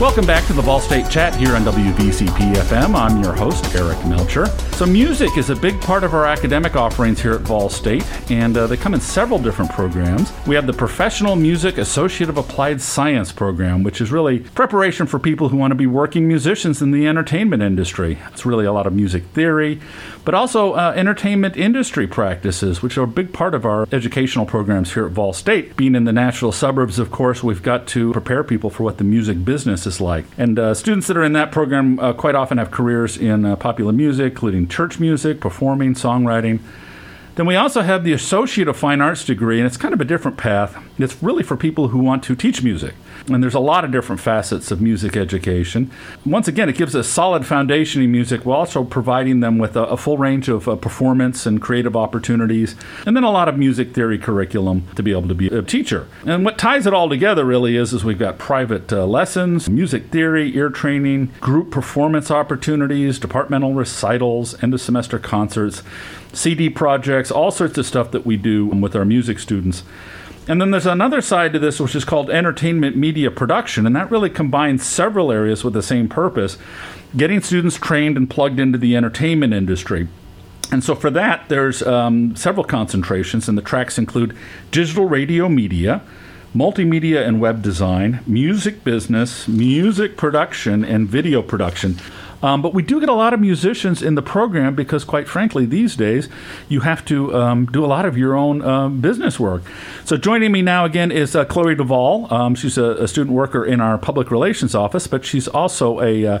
Welcome back to the Vol State Chat here on WVCP FM. I'm your host, Eric Melcher. So, music is a big part of our academic offerings here at Vol State, and uh, they come in several different programs. We have the Professional Music Associate of Applied Science program, which is really preparation for people who want to be working musicians in the entertainment industry. It's really a lot of music theory, but also uh, entertainment industry practices, which are a big part of our educational programs here at Vol State. Being in the Nashville suburbs, of course, we've got to prepare people for what the music business is like. And uh, students that are in that program uh, quite often have careers in uh, popular music, including church music, performing, songwriting. Then we also have the Associate of Fine Arts degree, and it's kind of a different path. It's really for people who want to teach music. And there's a lot of different facets of music education. Once again, it gives a solid foundation in music while also providing them with a, a full range of uh, performance and creative opportunities, and then a lot of music theory curriculum to be able to be a teacher. And what ties it all together really is, is we've got private uh, lessons, music theory, ear training, group performance opportunities, departmental recitals, end of semester concerts, CD projects, all sorts of stuff that we do with our music students. And then there's another side to this, which is called entertainment media production, and that really combines several areas with the same purpose getting students trained and plugged into the entertainment industry. And so for that, there's um, several concentrations, and the tracks include digital radio media, multimedia and web design, music business, music production, and video production. Um, but we do get a lot of musicians in the program because, quite frankly, these days you have to um, do a lot of your own um, business work. So, joining me now again is uh, Chloe Duvall. Um, she's a, a, student worker in our public relations office, but she's also a uh,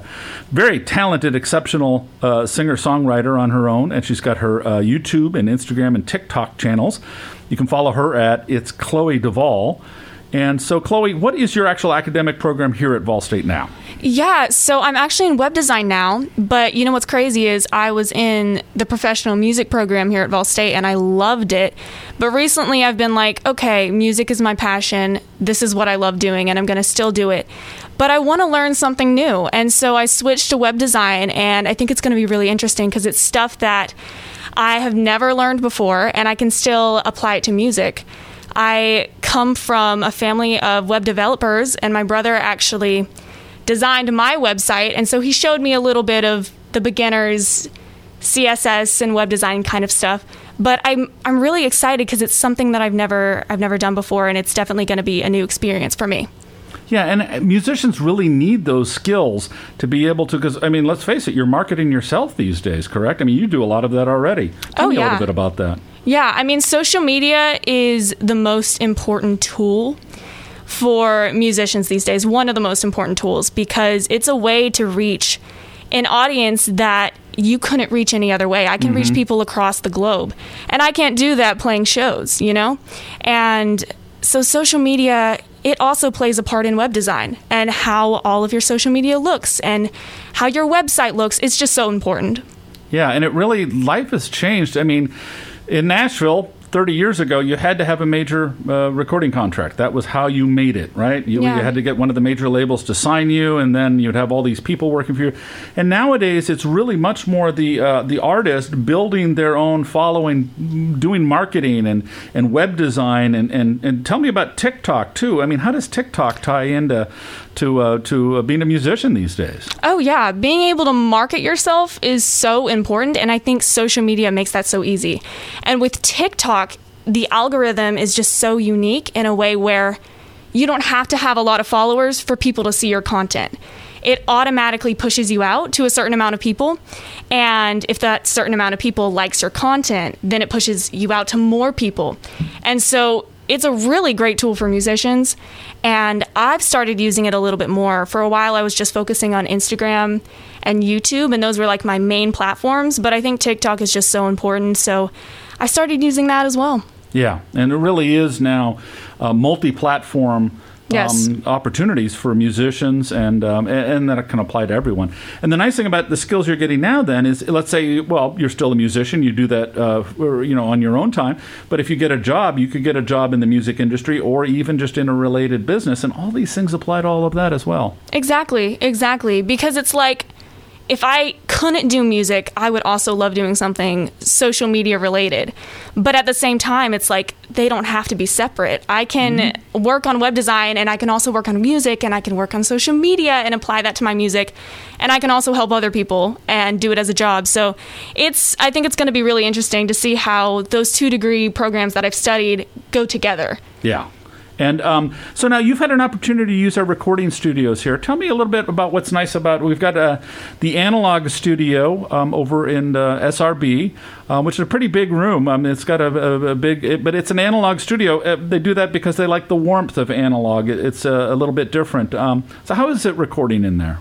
very talented, exceptional uh, singer songwriter on her own, and she's got her uh, YouTube and Instagram and TikTok channels. You can follow her at It's Chloe Duvall. And so, Chloe, what is your actual academic program here at Vol State now? Yeah, so I'm actually in web design now, but you know what's crazy is I was in the professional music program here at Vol State and I loved it. But recently I've been like, okay, music is my passion. This is what I love doing and I'm going to still do it. But I want to learn something new. And so I switched to web design and I think it's going to be really interesting because it's stuff that I have never learned before and I can still apply it to music. I come from a family of web developers, and my brother actually designed my website. And so he showed me a little bit of the beginner's CSS and web design kind of stuff. But I'm I'm really excited because it's something that I've never I've never done before, and it's definitely going to be a new experience for me. Yeah, and musicians really need those skills to be able to. Because I mean, let's face it, you're marketing yourself these days, correct? I mean, you do a lot of that already. Tell oh, me yeah. a little bit about that. Yeah, I mean, social media is the most important tool for musicians these days, one of the most important tools, because it's a way to reach an audience that you couldn't reach any other way. I can mm-hmm. reach people across the globe. And I can't do that playing shows, you know? And so social media it also plays a part in web design and how all of your social media looks and how your website looks. It's just so important. Yeah, and it really life has changed. I mean, in Nashville, 30 years ago, you had to have a major uh, recording contract. That was how you made it, right? You, yeah. you, had to get one of the major labels to sign you, and then you'd have all these people working for you. And nowadays, it's really much more the uh, the artist building their own following, doing marketing and, and web design. And, and, and tell me about TikTok, too. I mean, how does TikTok tie into to uh, to uh, being a musician these days. Oh yeah, being able to market yourself is so important, and I think social media makes that so easy. And with TikTok, the algorithm is just so unique in a way where you don't have to have a lot of followers for people to see your content. It automatically pushes you out to a certain amount of people. And if that certain amount of people likes your content, then it pushes you out to more people. And so it's a really great tool for musicians. And I've started using it a little bit more. For a while, I was just focusing on Instagram and YouTube, and those were like my main platforms. But I think TikTok is just so important. So I started using that as well. Yeah, and it really is now a multi platform yes. um, opportunities for musicians, and, um, and, and that can apply to everyone. And the nice thing about the skills you're getting now, then, is let's say, well, you're still a musician, you do that, uh, you know, on your own time. But if you get a job, you could get a job in the music industry, or even just in a related business, and all these things apply to all of that as well. Exactly, exactly, because it's like if I couldn't do music, I would also love doing something social media related. But at the same time, it's like they don't have to be separate. I can mm-hmm. work on web design and I can also work on music and I can work on social media and apply that to my music. And I can also help other people and do it as a job. So it's I think it's going to be really interesting to see how those two degree programs that I've studied go together. Yeah. And um, so now you've had an opportunity to use our recording studios here. Tell me a little bit about what's nice about we've got uh, the analog studio um, over in uh, SRB um, which is a pretty big room. Um, it's got a, a, a big, it, but it's an analog studio. Uh, they do that because they like the warmth of analog. It, it's a, a, little bit different. Um, so, how is it recording in there?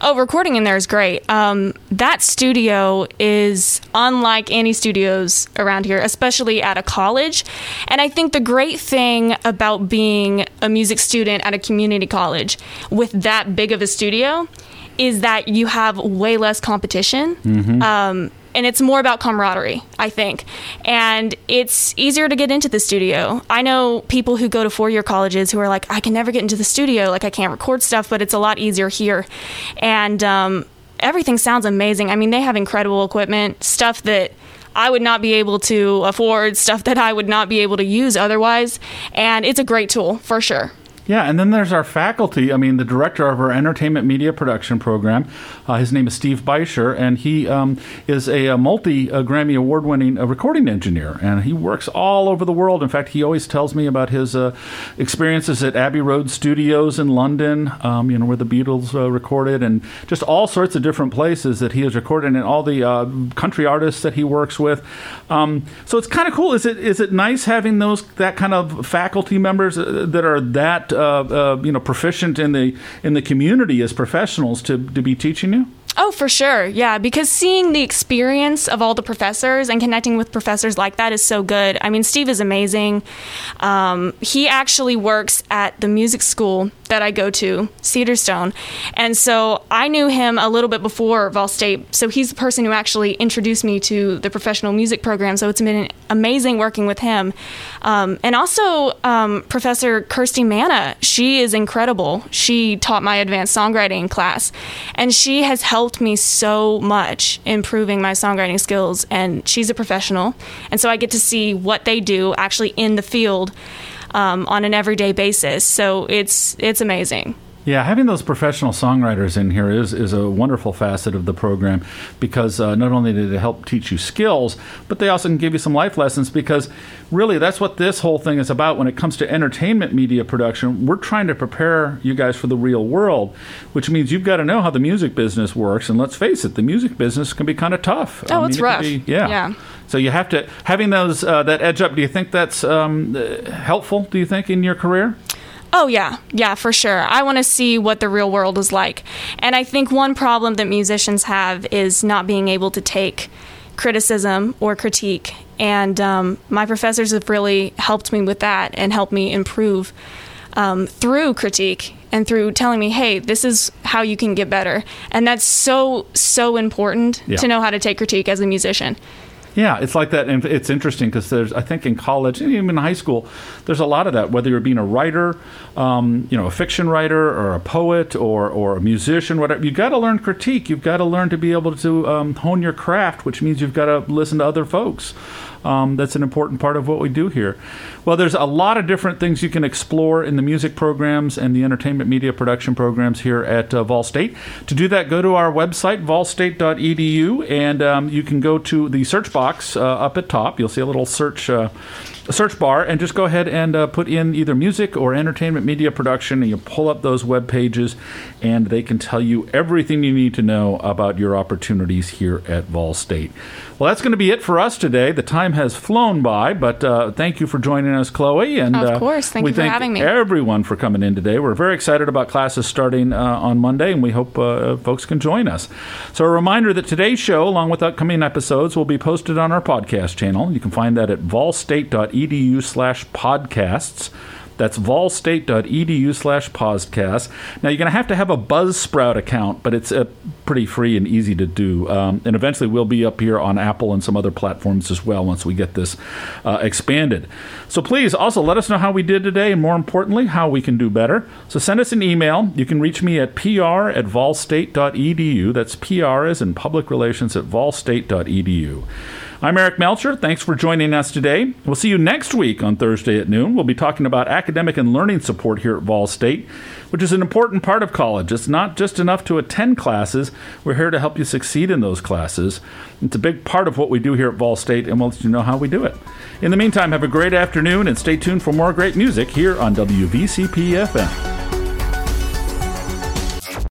Oh, recording in there is great. Um, that studio is unlike any studios around here, especially at a college. And I think the great thing about being a music student at a community college with that big of a studio is that you have way less competition. Mm-hmm. Um, and it's more about camaraderie, I think. And it's easier to get into the studio. I know people who go to four year colleges who are like, I can never get into the studio, like I can't record stuff, but it's a lot easier here. And um, everything sounds amazing. I mean, they have incredible equipment, stuff that I would not be able to afford, stuff that I would not be able to use otherwise. And it's a great tool for sure. Yeah, and then there's our faculty. I mean, the director of our entertainment media production program. Uh, his name is Steve Bishir, and he um, is a, a multi uh, Grammy award winning uh, recording engineer, and he works all over the world. In fact, he always tells me about his uh, experiences at Abbey Road Studios in London, um, you know, where the Beatles uh, recorded, and just all sorts of different places that he has recorded, and all the uh, country artists that he works with. Um, so it's kind of cool. Is it is it nice having those that kind of faculty members that are that you know proficient in the in the community as professionals to to be teaching you? Oh, for sure. Yeah, because seeing the experience of all the professors and connecting with professors like that is so good. I mean, Steve is amazing. Um, he actually works at the music school that I go to, Cedarstone. And so I knew him a little bit before Vol State. So he's the person who actually introduced me to the professional music program. So it's been amazing working with him. Um, and also, um, Professor Kirsti Manna, she is incredible. She taught my advanced songwriting class, and she has helped me so much improving my songwriting skills. And she's a professional. And so I get to see what they do actually in the field um, on an everyday basis. So it's it's amazing. Yeah, having those professional songwriters in here is, is a wonderful facet of the program because uh, not only do they help teach you skills, but they also can give you some life lessons because really that's what this whole thing is about when it comes to entertainment media production. We're trying to prepare you guys for the real world, which means you've got to know how the music business works. And let's face it, the music business can be kind of tough. Oh, I mean, it's rough. Be, yeah. yeah. So you have to having those uh, that edge up. Do you think that's um, helpful? Do you think in your career? Oh, yeah. Yeah, for sure. I want to see what the real world is like. And I think one problem that musicians have is not being able to take criticism or critique. And um, my professors have really helped me with that and helped me improve um, through critique and through telling me, hey, this is how you can get better. And that's so, so important yeah. to know how to take critique as a musician. Yeah, it's like that, and it's interesting because there's, I think, in college, even in high school, there's a lot of that. Whether you're being a writer, um, you know, a fiction writer, or a poet, or or a musician, whatever, you've got to learn critique. You've got to learn to be able to um, hone your craft, which means you've got to listen to other folks. Um, that's an important part of what we do here. Well, there's a lot of different things you can explore in the music programs and the entertainment media production programs here at uh, Vol State. To do that, go to our website, volstate.edu, and um, you can go to the search box uh, up at top. You'll see a little search. Uh, search bar and just go ahead and uh, put in either music or entertainment media production, and you pull up those web pages, and they can tell you everything you need to know about your opportunities here at Vol State. Well, that's going to be it for us today. The time has flown by, but uh, thank you for joining us, Chloe. And of uh, course, thank we you for having me. Everyone for coming in today. We're very excited about classes starting uh, on Monday, and we hope uh, folks can join us. So, a reminder that today's show, along with upcoming episodes, will be posted on our podcast channel. You can find that at volstate.edu edu slash podcasts. That's volstate.edu slash podcast. Now, you're going to have to have a Buzzsprout account, but it's uh, pretty free and easy to do. Um, and eventually, we'll be up here on Apple and some other platforms as well once we get this uh, expanded. So please also let us know how we did today and more importantly, how we can do better. So send us an email. You can reach me at pr at volstate.edu. That's PR as in public relations at volstate.edu. I'm Eric Melcher. Thanks for joining us today. We'll see you next week on Thursday at noon. We'll be talking about academic and learning support here at Vol State, which is an important part of college. It's not just enough to attend classes, we're here to help you succeed in those classes. It's a big part of what we do here at Vol State, and we'll let you know how we do it. In the meantime, have a great afternoon and stay tuned for more great music here on WVCP FM.